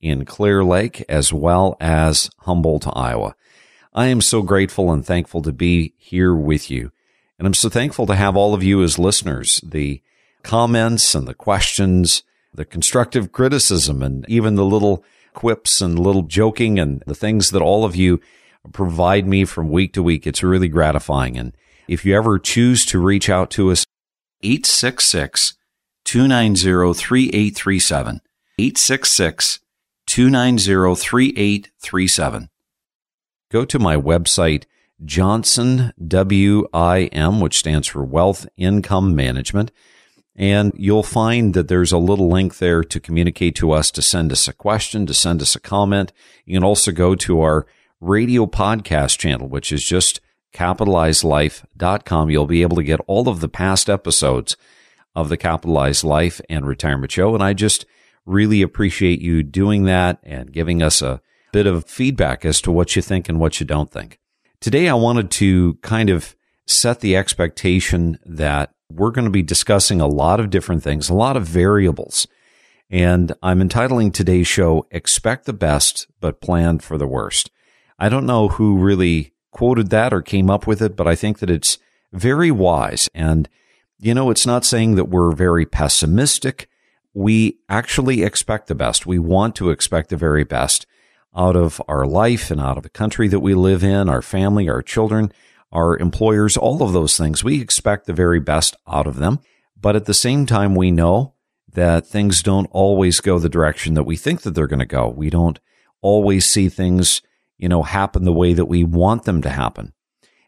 in Clear Lake as well as Humboldt, Iowa. I am so grateful and thankful to be here with you. And I'm so thankful to have all of you as listeners. The comments and the questions, the constructive criticism, and even the little quips and little joking and the things that all of you provide me from week to week. It's really gratifying. And if you ever choose to reach out to us, 866 290 3837. 866 290 3837. Go to my website, Johnson WIM, which stands for Wealth Income Management, and you'll find that there's a little link there to communicate to us, to send us a question, to send us a comment. You can also go to our radio podcast channel, which is just capitalizedlife.com. You'll be able to get all of the past episodes of the Capitalized Life and Retirement Show. And I just Really appreciate you doing that and giving us a bit of feedback as to what you think and what you don't think. Today, I wanted to kind of set the expectation that we're going to be discussing a lot of different things, a lot of variables. And I'm entitling today's show, Expect the Best, but Plan for the Worst. I don't know who really quoted that or came up with it, but I think that it's very wise. And, you know, it's not saying that we're very pessimistic we actually expect the best. We want to expect the very best out of our life and out of the country that we live in, our family, our children, our employers, all of those things. We expect the very best out of them. But at the same time, we know that things don't always go the direction that we think that they're going to go. We don't always see things, you know, happen the way that we want them to happen.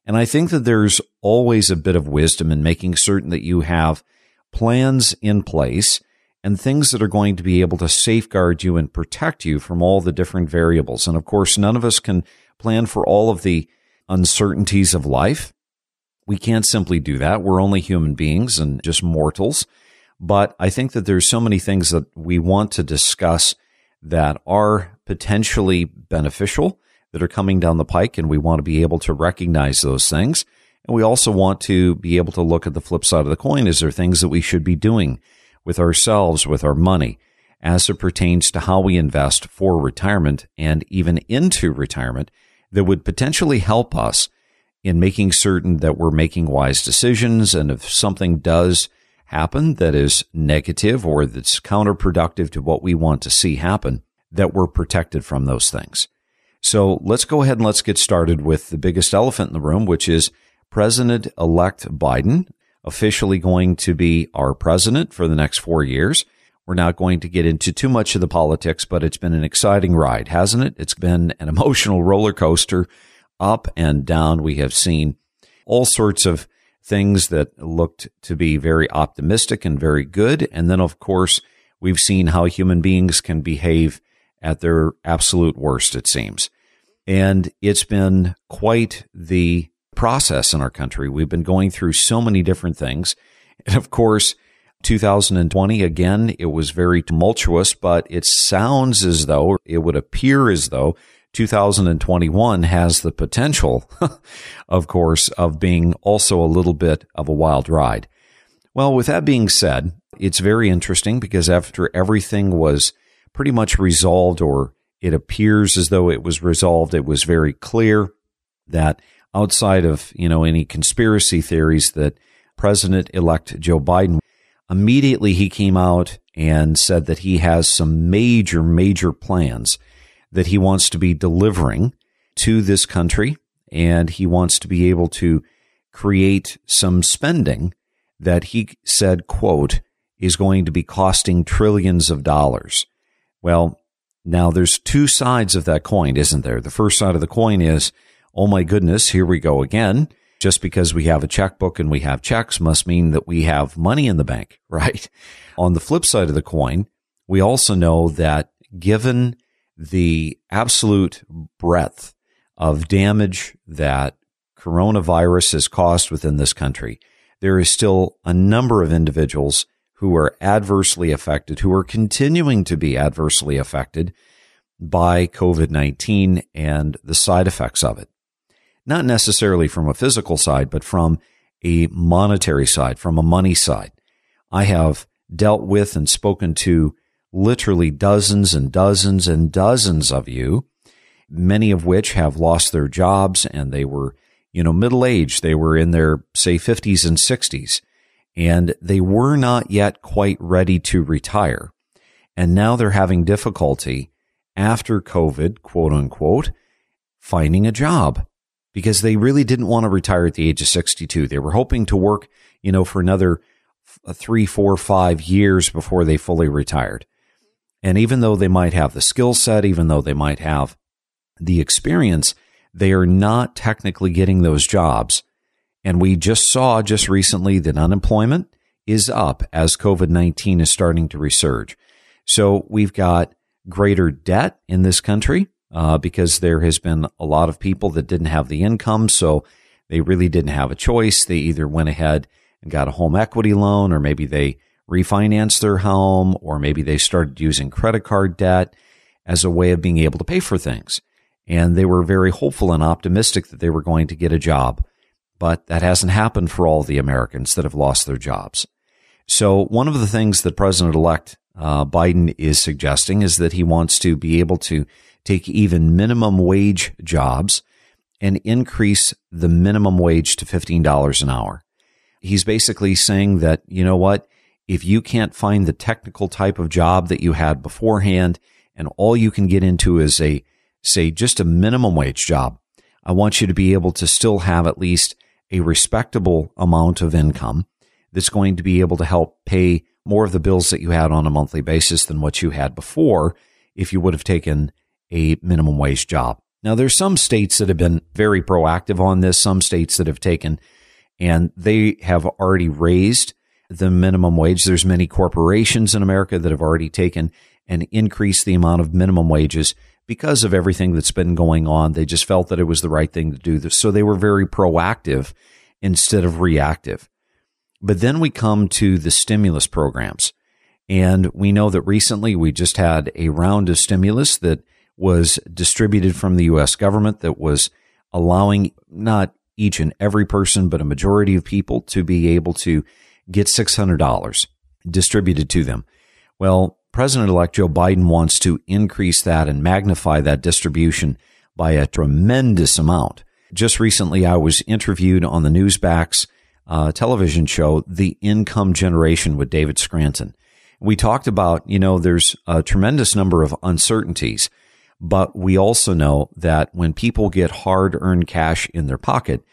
And I think that there's always a bit of wisdom in making certain that you have plans in place and things that are going to be able to safeguard you and protect you from all the different variables. And of course, none of us can plan for all of the uncertainties of life. We can't simply do that. We're only human beings and just mortals. But I think that there's so many things that we want to discuss that are potentially beneficial that are coming down the pike. And we want to be able to recognize those things. And we also want to be able to look at the flip side of the coin. Is there things that we should be doing with ourselves, with our money, as it pertains to how we invest for retirement and even into retirement that would potentially help us in making certain that we're making wise decisions. And if something does happen that is negative or that's counterproductive to what we want to see happen, that we're protected from those things. So let's go ahead and let's get started with the biggest elephant in the room, which is President elect Biden officially going to be our president for the next four years. We're not going to get into too much of the politics, but it's been an exciting ride, hasn't it? It's been an emotional roller coaster up and down. We have seen all sorts of things that looked to be very optimistic and very good. And then, of course, we've seen how human beings can behave at their absolute worst, it seems. And it's been quite the process in our country. We've been going through so many different things. And of course, 2020, again, it was very tumultuous, but it sounds as though, it would appear as though 2021 has the potential, of course, of being also a little bit of a wild ride. Well, with that being said, it's very interesting because after everything was pretty much resolved, or it appears as though it was resolved, it was very clear that outside of, you know, any conspiracy theories that President elect Joe Biden, immediately he came out and said that he has some major, major plans that he wants to be delivering to this country. And he wants to be able to create some spending that he said, quote, is going to be costing trillions of dollars. Well, now there's two sides of that coin, isn't there? The first side of the coin is, oh my goodness, here we go again. Just because we have a checkbook and we have checks must mean that we have money in the bank, right? On the flip side of the coin, we also know that given the absolute breadth of damage that coronavirus has caused within this country, there is still a number of individuals who are adversely affected, who are continuing to be adversely affected by COVID 19 and the side effects of it. Not necessarily from a physical side, but from a monetary side, from a money side. I have dealt with and spoken to literally dozens and dozens and dozens of you, many of which have lost their jobs and they were, you know, middle aged. They were in their, say, 50s and 60s and they were not yet quite ready to retire. And now they're having difficulty after COVID, quote unquote, finding a job because they really didn't want to retire at the age of 62. They were hoping to work, you know, for another uh, three, four, five years before they fully retired. And even though they might have the skill set, even though they might have the experience, they are not technically getting those jobs and we just saw just recently that unemployment is up as COVID 19 is starting to resurge. So we've got greater debt in this country uh, because there has been a lot of people that didn't have the income. So they really didn't have a choice. They either went ahead and got a home equity loan, or maybe they refinanced their home, or maybe they started using credit card debt as a way of being able to pay for things. And they were very hopeful and optimistic that they were going to get a job. But that hasn't happened for all the Americans that have lost their jobs. So one of the things that President elect uh, Biden is suggesting is that he wants to be able to take even minimum wage jobs and increase the minimum wage to $15 an hour. He's basically saying that, you know what? If you can't find the technical type of job that you had beforehand and all you can get into is a, say, just a minimum wage job, I want you to be able to still have at least a respectable amount of income that's going to be able to help pay more of the bills that you had on a monthly basis than what you had before if you would have taken a minimum wage job. Now, there's some states that have been very proactive on this, some states that have taken and they have already raised the minimum wage. There's many corporations in America that have already taken and increased the amount of minimum wages because of everything that's been going on. They just felt that it was the right thing to do. So they were very proactive instead of reactive. But then we come to the stimulus programs. And we know that recently we just had a round of stimulus that was distributed from the U.S. government that was allowing not each and every person, but a majority of people to be able to get $600 distributed to them. Well, President elect Joe Biden wants to increase that and magnify that distribution by a tremendous amount. Just recently, I was interviewed on the Newsmax uh, television show, The Income Generation with David Scranton. We talked about, you know, there's a tremendous number of uncertainties, but we also know that when people get hard earned cash in their pocket,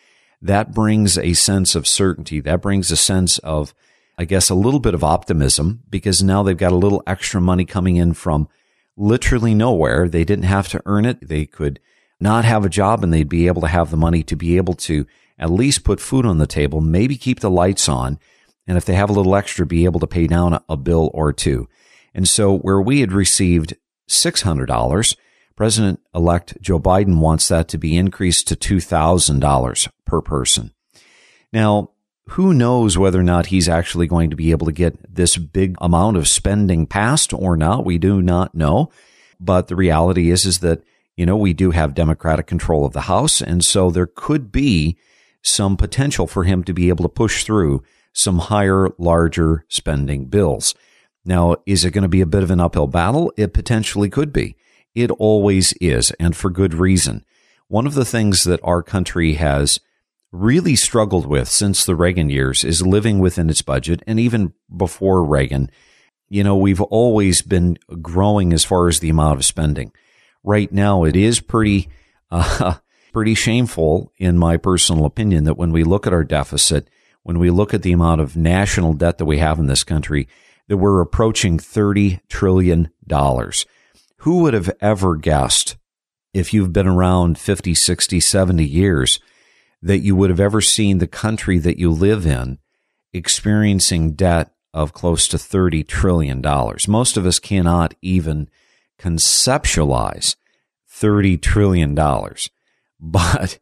that brings a sense of certainty. That brings a sense of I guess, a little bit of optimism because now they've got a little extra money coming in from literally nowhere. They didn't have to earn it. They could not have a job and they'd be able to have the money to be able to at least put food on the table, maybe keep the lights on. And if they have a little extra, be able to pay down a bill or two. And so where we had received $600, President elect Joe Biden wants that to be increased to $2,000 per person. Now, who knows whether or not he's actually going to be able to get this big amount of spending passed or not. We do not know. But the reality is, is that, you know, we do have Democratic control of the House. And so there could be some potential for him to be able to push through some higher, larger spending bills. Now, is it going to be a bit of an uphill battle? It potentially could be. It always is, and for good reason. one of the things that our country has really struggled with since the Reagan years is living within its budget. And even before Reagan, you know, we've always been growing as far as the amount of spending. Right now, it is pretty, uh, pretty shameful, in my personal opinion, that when we look at our deficit, when we look at the amount of national debt that we have in this country, that we're approaching $30 trillion. Who would have ever guessed if you've been around 50, 60, 70 years that you would have ever seen the country that you live in experiencing debt of close to $30 trillion. Most of us cannot even conceptualize $30 trillion, but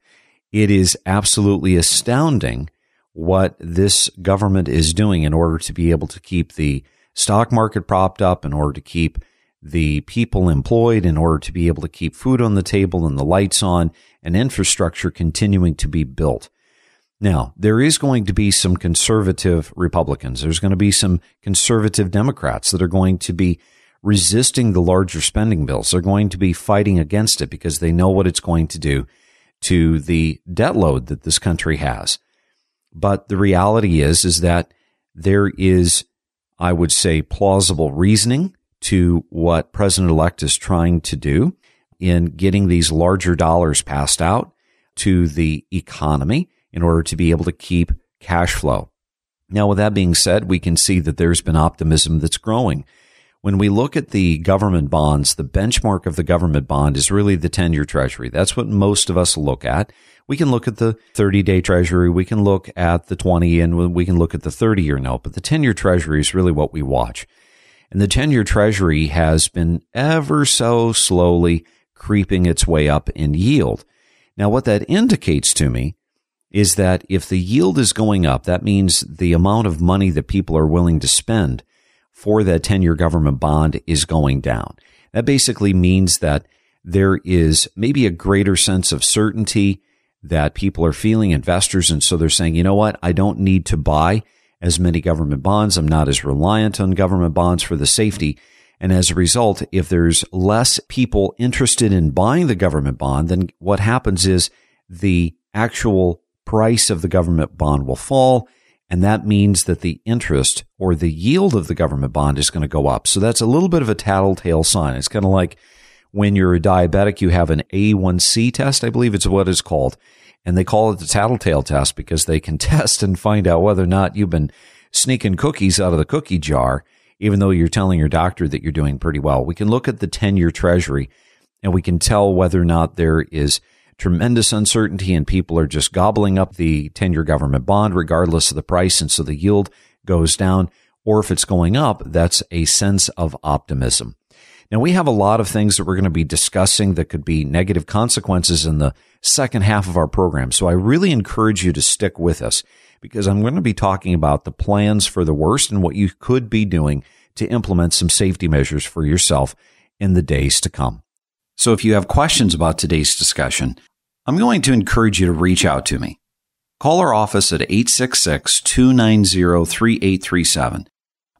it is absolutely astounding what this government is doing in order to be able to keep the stock market propped up, in order to keep the people employed, in order to be able to keep food on the table and the lights on, and infrastructure continuing to be built. Now, there is going to be some conservative Republicans. There's going to be some conservative Democrats that are going to be resisting the larger spending bills. They're going to be fighting against it because they know what it's going to do to the debt load that this country has. But the reality is, is that there is, I would say, plausible reasoning to what President elect is trying to do in getting these larger dollars passed out to the economy in order to be able to keep cash flow. Now, with that being said, we can see that there's been optimism that's growing. When we look at the government bonds, the benchmark of the government bond is really the 10 year treasury. That's what most of us look at. We can look at the 30 day treasury. We can look at the 20 and we can look at the 30 year note, but the 10 year treasury is really what we watch. And the 10 year treasury has been ever so slowly creeping its way up in yield. Now, what that indicates to me is that if the yield is going up, that means the amount of money that people are willing to spend for that 10 year government bond is going down. That basically means that there is maybe a greater sense of certainty that people are feeling investors. And so they're saying, you know what? I don't need to buy as many government bonds. I'm not as reliant on government bonds for the safety. And as a result, if there's less people interested in buying the government bond, then what happens is the actual price of the government bond will fall. And that means that the interest or the yield of the government bond is going to go up. So that's a little bit of a tattletale sign. It's kind of like when you're a diabetic, you have an A1C test, I believe it's what it's called. And they call it the tattletale test because they can test and find out whether or not you've been sneaking cookies out of the cookie jar, even though you're telling your doctor that you're doing pretty well. We can look at the 10 year treasury and we can tell whether or not there is tremendous uncertainty and people are just gobbling up the 10 year government bond regardless of the price. And so the yield goes down. Or if it's going up, that's a sense of optimism. Now we have a lot of things that we're going to be discussing that could be negative consequences in the second half of our program. So I really encourage you to stick with us because I'm going to be talking about the plans for the worst and what you could be doing to implement some safety measures for yourself in the days to come. So if you have questions about today's discussion, I'm going to encourage you to reach out to me. Call our office at 866 290 3837.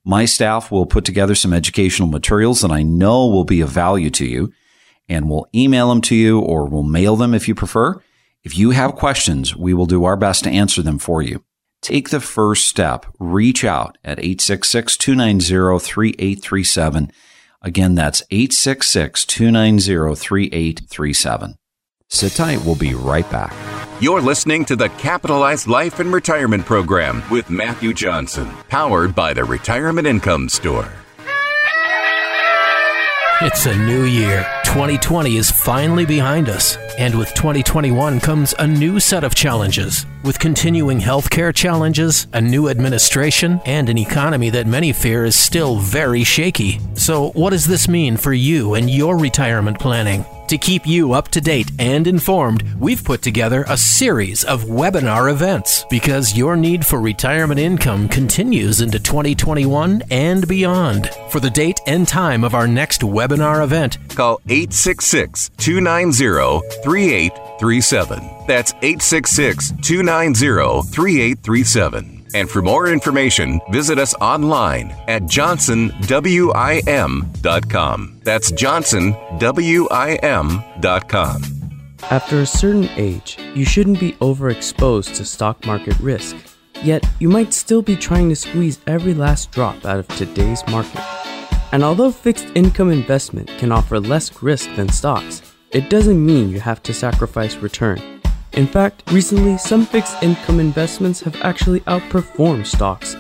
My staff will put together some educational materials that I know will be of value to you, and we'll email them to you or we'll mail them if you prefer. If you have questions, we will do our best to answer them for you. Take the first step. Reach out at 866 290 3837 Again, that's 866 290 3837. Sit tight. We'll be right back. You're listening to the Capitalized Life and Retirement Program with Matthew Johnson, powered by the Retirement Income Store. It's a new year. 2020 is finally behind us. And with 2021 comes a new set of challenges. With continuing healthcare challenges, a new administration, and an economy that many fear is still very shaky. So, what does this mean for you and your retirement planning? To keep you up to date and informed, we've put together a series of webinar events because your need for retirement income continues into 2021 and beyond. For the date and time of our next webinar event, call 866 290 3837. That's 866 290 3837. And for more information, visit us online at johnsonwim.com. That's johnsonwim.com. After a certain age, you shouldn't be overexposed to stock market risk. Yet, you might still be trying to squeeze every last drop out of today's market. And although fixed income investment can offer less risk than stocks, it doesn't mean you have to sacrifice return. In fact, recently some fixed income investments have actually outperformed stocks.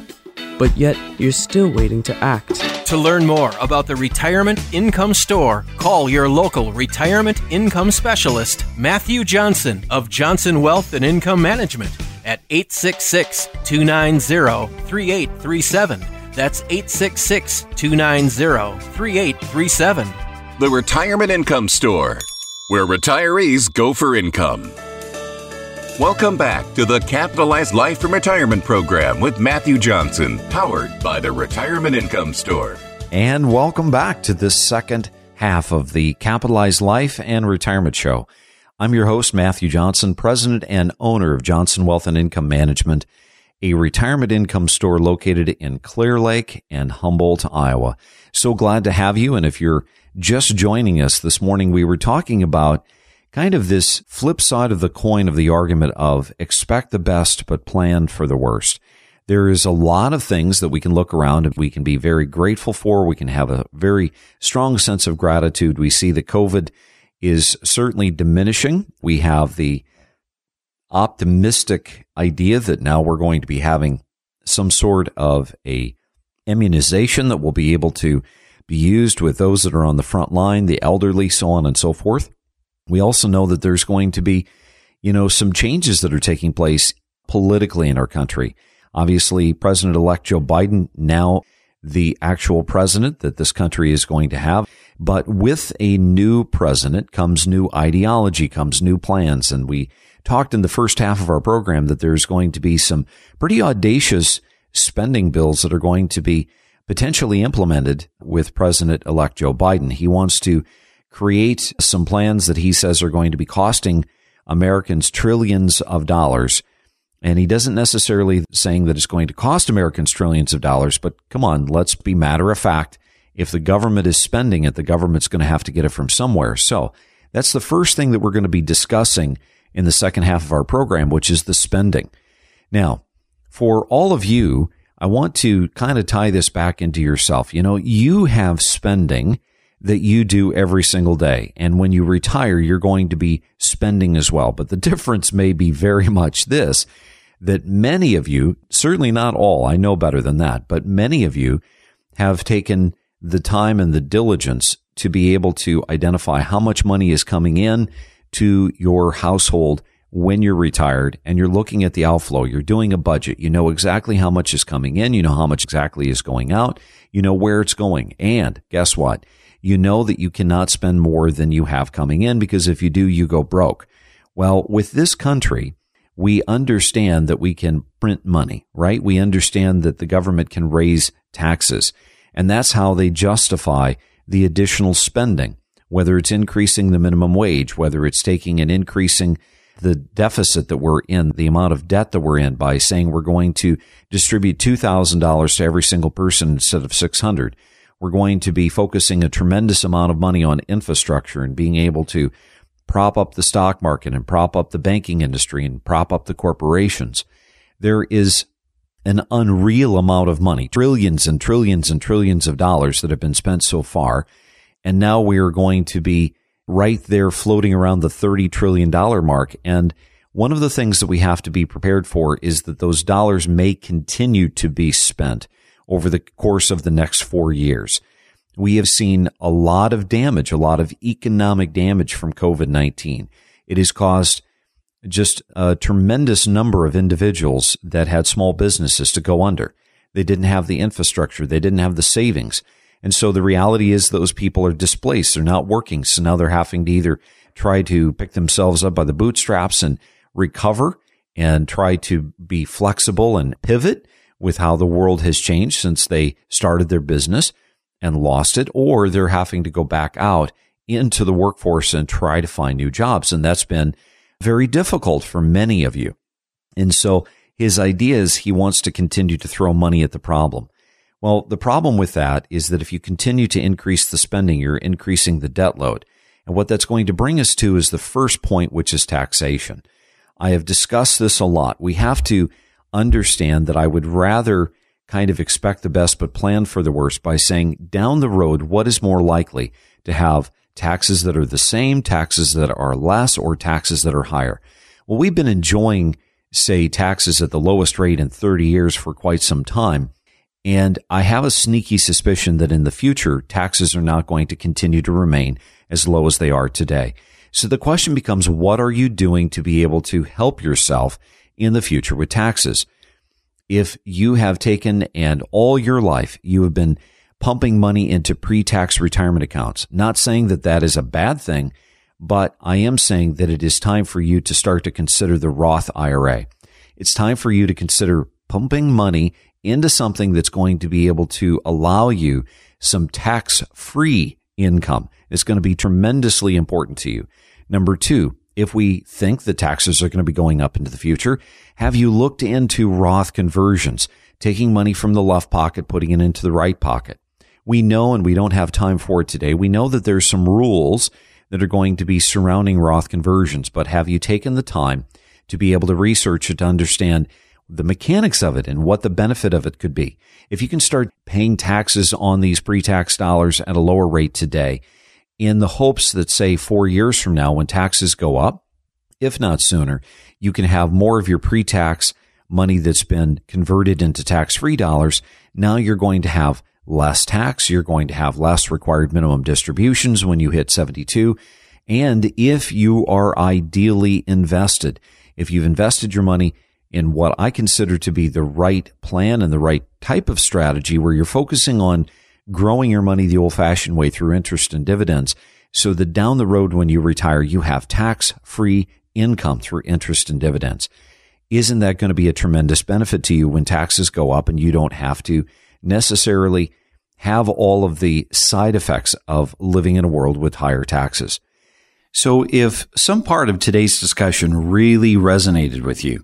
But yet, you're still waiting to act. To learn more about the Retirement Income Store, call your local retirement income specialist, Matthew Johnson of Johnson Wealth and Income Management at 866 290 3837. That's 866 290 3837. The Retirement Income Store, where retirees go for income. Welcome back to the Capitalized Life and Retirement Program with Matthew Johnson, powered by the Retirement Income Store. And welcome back to this second half of the Capitalized Life and Retirement Show. I'm your host, Matthew Johnson, president and owner of Johnson Wealth and Income Management, a retirement income store located in Clear Lake and Humboldt, Iowa. So glad to have you. And if you're just joining us this morning, we were talking about kind of this flip side of the coin of the argument of expect the best, but plan for the worst. There is a lot of things that we can look around and we can be very grateful for. We can have a very strong sense of gratitude. We see that COVID is certainly diminishing. We have the optimistic idea that now we're going to be having some sort of a immunization that will be able to be used with those that are on the front line, the elderly, so on and so forth. We also know that there's going to be, you know, some changes that are taking place politically in our country. Obviously, President elect Joe Biden, now the actual president that this country is going to have. But with a new president comes new ideology, comes new plans. And we talked in the first half of our program that there's going to be some pretty audacious spending bills that are going to be potentially implemented with President elect Joe Biden. He wants to create some plans that he says are going to be costing Americans trillions of dollars. And he doesn't necessarily saying that it's going to cost Americans trillions of dollars, but come on, let's be matter of fact. If the government is spending it, the government's going to have to get it from somewhere. So that's the first thing that we're going to be discussing in the second half of our program, which is the spending. Now, for all of you, I want to kind of tie this back into yourself. You know, you have spending that you do every single day. And when you retire, you're going to be spending as well. But the difference may be very much this that many of you, certainly not all, I know better than that, but many of you have taken the time and the diligence to be able to identify how much money is coming in to your household when you're retired and you're looking at the outflow. You're doing a budget. You know exactly how much is coming in. You know how much exactly is going out. You know where it's going. And guess what? You know that you cannot spend more than you have coming in because if you do, you go broke. Well, with this country, we understand that we can print money, right? We understand that the government can raise taxes. And that's how they justify the additional spending, whether it's increasing the minimum wage, whether it's taking and increasing the deficit that we're in, the amount of debt that we're in by saying we're going to distribute $2,000 to every single person instead of 600 we're going to be focusing a tremendous amount of money on infrastructure and being able to prop up the stock market and prop up the banking industry and prop up the corporations. There is an unreal amount of money, trillions and trillions and trillions of dollars that have been spent so far. And now we are going to be right there floating around the $30 trillion mark. And one of the things that we have to be prepared for is that those dollars may continue to be spent over the course of the next four years. We have seen a lot of damage, a lot of economic damage from COVID 19. It has caused just a tremendous number of individuals that had small businesses to go under. They didn't have the infrastructure. They didn't have the savings. And so the reality is those people are displaced. They're not working. So now they're having to either try to pick themselves up by the bootstraps and recover and try to be flexible and pivot with how the world has changed since they started their business and lost it, or they're having to go back out into the workforce and try to find new jobs. And that's been very difficult for many of you. And so his idea is he wants to continue to throw money at the problem. Well, the problem with that is that if you continue to increase the spending, you're increasing the debt load. And what that's going to bring us to is the first point, which is taxation. I have discussed this a lot. We have to understand that I would rather kind of expect the best but plan for the worst by saying down the road, what is more likely to have taxes that are the same, taxes that are less, or taxes that are higher? Well, we've been enjoying, say, taxes at the lowest rate in 30 years for quite some time. And I have a sneaky suspicion that in the future, taxes are not going to continue to remain as low as they are today. So the question becomes, what are you doing to be able to help yourself in the future with taxes? If you have taken and all your life you have been pumping money into pre-tax retirement accounts, not saying that that is a bad thing, but I am saying that it is time for you to start to consider the Roth IRA. It's time for you to consider pumping money into something that's going to be able to allow you some tax free income. It's going to be tremendously important to you. Number two, if we think the taxes are going to be going up into the future, have you looked into Roth conversions, taking money from the left pocket, putting it into the right pocket? We know, and we don't have time for it today. We know that there's some rules that are going to be surrounding Roth conversions, but have you taken the time to be able to research it to understand the mechanics of it and what the benefit of it could be. If you can start paying taxes on these pre-tax dollars at a lower rate today in the hopes that say four years from now when taxes go up, if not sooner, you can have more of your pre-tax money that's been converted into tax-free dollars. Now you're going to have less tax. You're going to have less required minimum distributions when you hit 72. And if you are ideally invested, if you've invested your money in what I consider to be the right plan and the right type of strategy where you're focusing on growing your money the old fashioned way through interest and dividends so that down the road when you retire, you have tax free income through interest and dividends. Isn't that going to be a tremendous benefit to you when taxes go up and you don't have to necessarily have all of the side effects of living in a world with higher taxes? So if some part of today's discussion really resonated with you,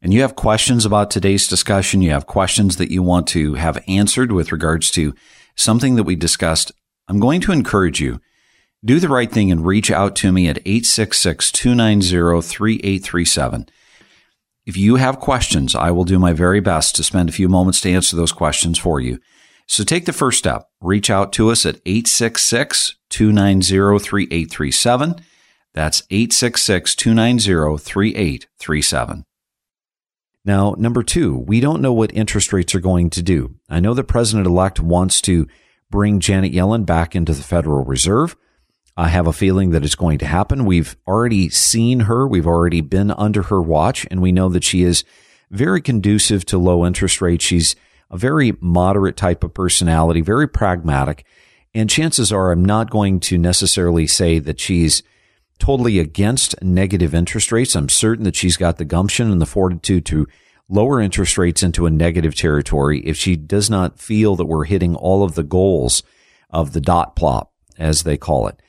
and you have questions about today's discussion, you have questions that you want to have answered with regards to something that we discussed, I'm going to encourage you do the right thing and reach out to me at 866 290 3837. If you have questions, I will do my very best to spend a few moments to answer those questions for you. So take the first step. Reach out to us at 866 290 3837. That's 866 290 3837. Now, number two, we don't know what interest rates are going to do. I know the president elect wants to bring Janet Yellen back into the Federal Reserve. I have a feeling that it's going to happen. We've already seen her. We've already been under her watch and we know that she is very conducive to low interest rates. She's a very moderate type of personality, very pragmatic. And chances are I'm not going to necessarily say that she's totally against negative interest rates. I'm certain that she's got the gumption and the fortitude to lower interest rates into a negative territory if she does not feel that we're hitting all of the goals of the dot plot, as they call it.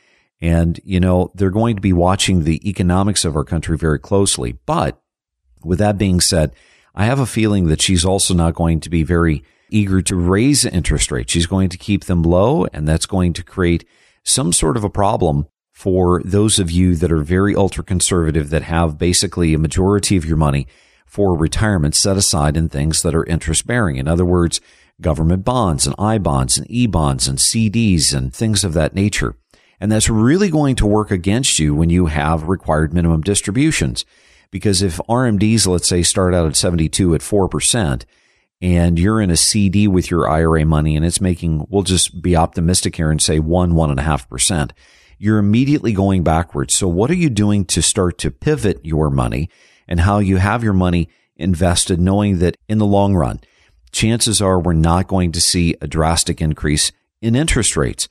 And, you know, they're going to be watching the economics of our country very closely. But with that being said, I have a feeling that she's also not going to be very eager to raise interest rates. She's going to keep them low, and that's going to create some sort of a problem for those of you that are very ultra conservative that have basically a majority of your money for retirement set aside in things that are interest bearing. In other words, government bonds and I bonds and E bonds and CDs and things of that nature. And that's really going to work against you when you have required minimum distributions. Because if RMDs, let's say, start out at 72 at 4%, and you're in a CD with your IRA money and it's making, we'll just be optimistic here and say one, one and a half percent you're immediately going backwards. So what are you doing to start to pivot your money and how you have your money invested, knowing that in the long run, chances are we're not going to see a drastic increase in interest rates.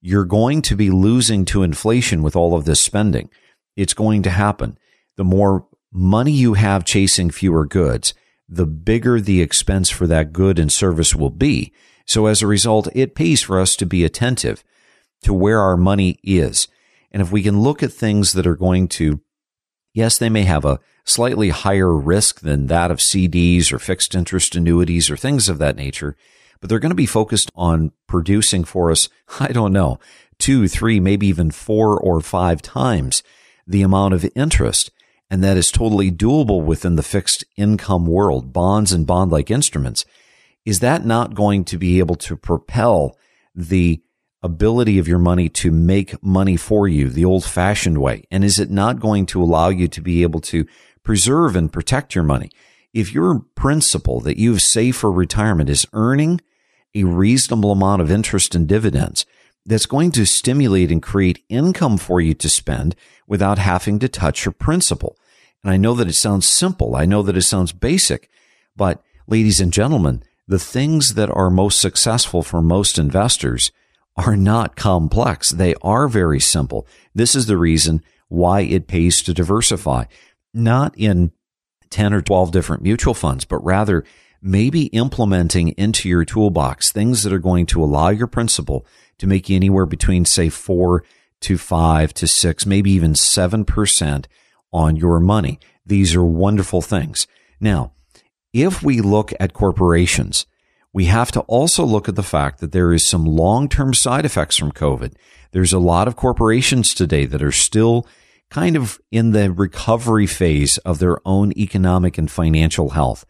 You're going to be losing to inflation with all of this spending. It's going to happen. The more money you have chasing fewer goods, the bigger the expense for that good and service will be. So as a result, it pays for us to be attentive to where our money is. And if we can look at things that are going to, yes, they may have a slightly higher risk than that of CDs or fixed interest annuities or things of that nature, but they're going to be focused on producing for us, I don't know, two, three, maybe even four or five times the amount of interest. And that is totally doable within the fixed income world, bonds and bond like instruments. Is that not going to be able to propel the ability of your money to make money for you the old fashioned way? And is it not going to allow you to be able to preserve and protect your money? If your principal that you've saved for retirement is earning a reasonable amount of interest and dividends, that's going to stimulate and create income for you to spend without having to touch your principal. And I know that it sounds simple. I know that it sounds basic, but ladies and gentlemen, the things that are most successful for most investors are not complex. They are very simple. This is the reason why it pays to diversify, not in 10 or 12 different mutual funds, but rather maybe implementing into your toolbox things that are going to allow your principal to make anywhere between, say, four to five to six, maybe even 7% on your money. These are wonderful things. Now, if we look at corporations, we have to also look at the fact that there is some long-term side effects from COVID. There's a lot of corporations today that are still kind of in the recovery phase of their own economic and financial health.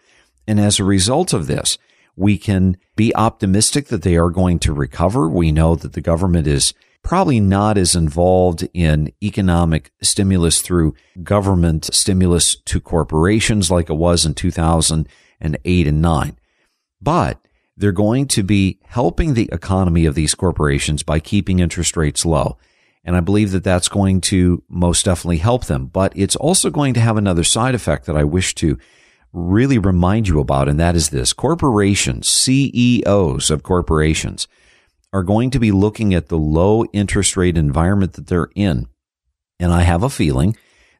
And as a result of this, we can be optimistic that they are going to recover. We know that the government is probably not as involved in economic stimulus through government stimulus to corporations like it was in 2008 and 9. But they're going to be helping the economy of these corporations by keeping interest rates low. And I believe that that's going to most definitely help them. But it's also going to have another side effect that I wish to really remind you about, and that is this corporations, CEOs of corporations, are going to be looking at the low interest rate environment that they're in. And I have a feeling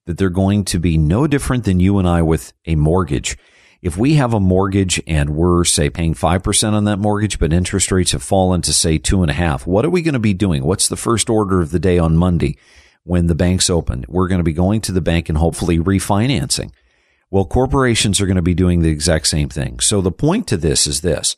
that they're going to be no different than you and I with a mortgage. If we have a mortgage and we're, say, paying 5% on that mortgage, but interest rates have fallen to, say, two and a half, what are we going to be doing? What's the first order of the day on Monday when the bank's open? We're going to be going to the bank and hopefully refinancing. Well, corporations are going to be doing the exact same thing. So the point to this is this.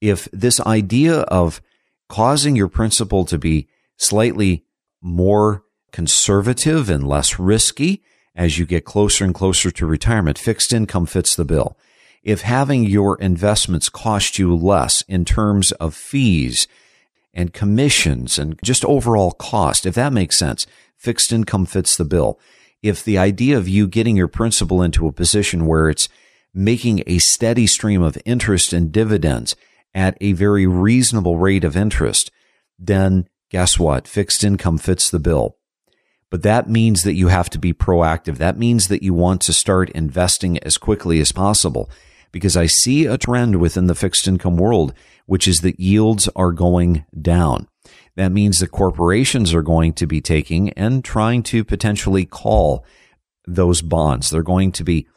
If this idea of causing your principal to be slightly more conservative and less risky as you get closer and closer to retirement, fixed income fits the bill. If having your investments cost you less in terms of fees and commissions and just overall cost, if that makes sense, fixed income fits the bill if the idea of you getting your principal into a position where it's making a steady stream of interest and dividends at a very reasonable rate of interest, then guess what? Fixed income fits the bill. But that means that you have to be proactive. That means that you want to start investing as quickly as possible because I see a trend within the fixed income world, which is that yields are going down. That means that corporations are going to be taking and trying to potentially call those bonds. They're going to be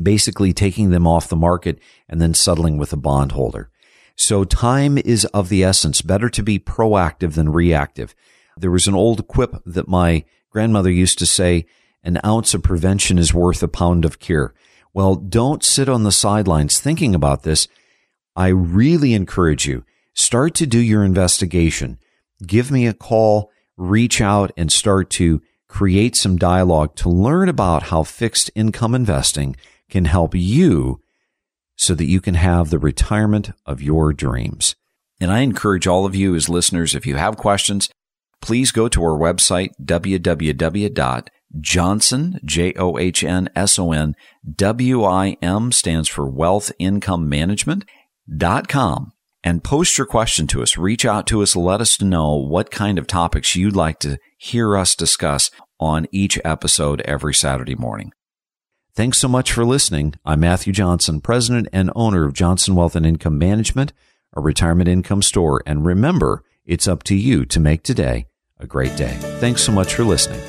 basically taking them off the market and then settling with a bondholder. So time is of the essence. Better to be proactive than reactive. There was an old quip that my grandmother used to say, an ounce of prevention is worth a pound of cure. Well, don't sit on the sidelines thinking about this. I really encourage you, start to do your investigation give me a call, reach out and start to create some dialogue to learn about how fixed income investing can help you so that you can have the retirement of your dreams. And I encourage all of you as listeners, if you have questions, please go to our website, www.johnson, J-O-H-N-S-O-N, W-I-M stands for wealth income management dot com and post your question to us. Reach out to us. Let us know what kind of topics you'd like to hear us discuss on each episode every Saturday morning. Thanks so much for listening. I'm Matthew Johnson, president and owner of Johnson Wealth and Income Management, a retirement income store. And remember, it's up to you to make today a great day. Thanks so much for listening.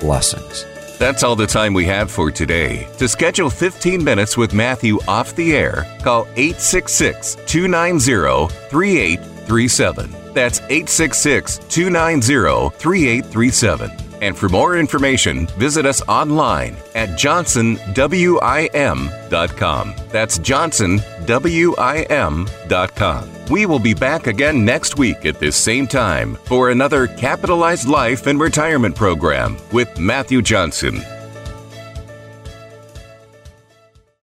Blessings. That's all the time we have for today. To schedule 15 minutes with Matthew off the air, call 866 290 3837. That's 866 290 3837. And for more information, visit us online at johnsonwim.com. That's johnsonwim.com. We will be back again next week at this same time for another Capitalized Life and Retirement program with Matthew Johnson.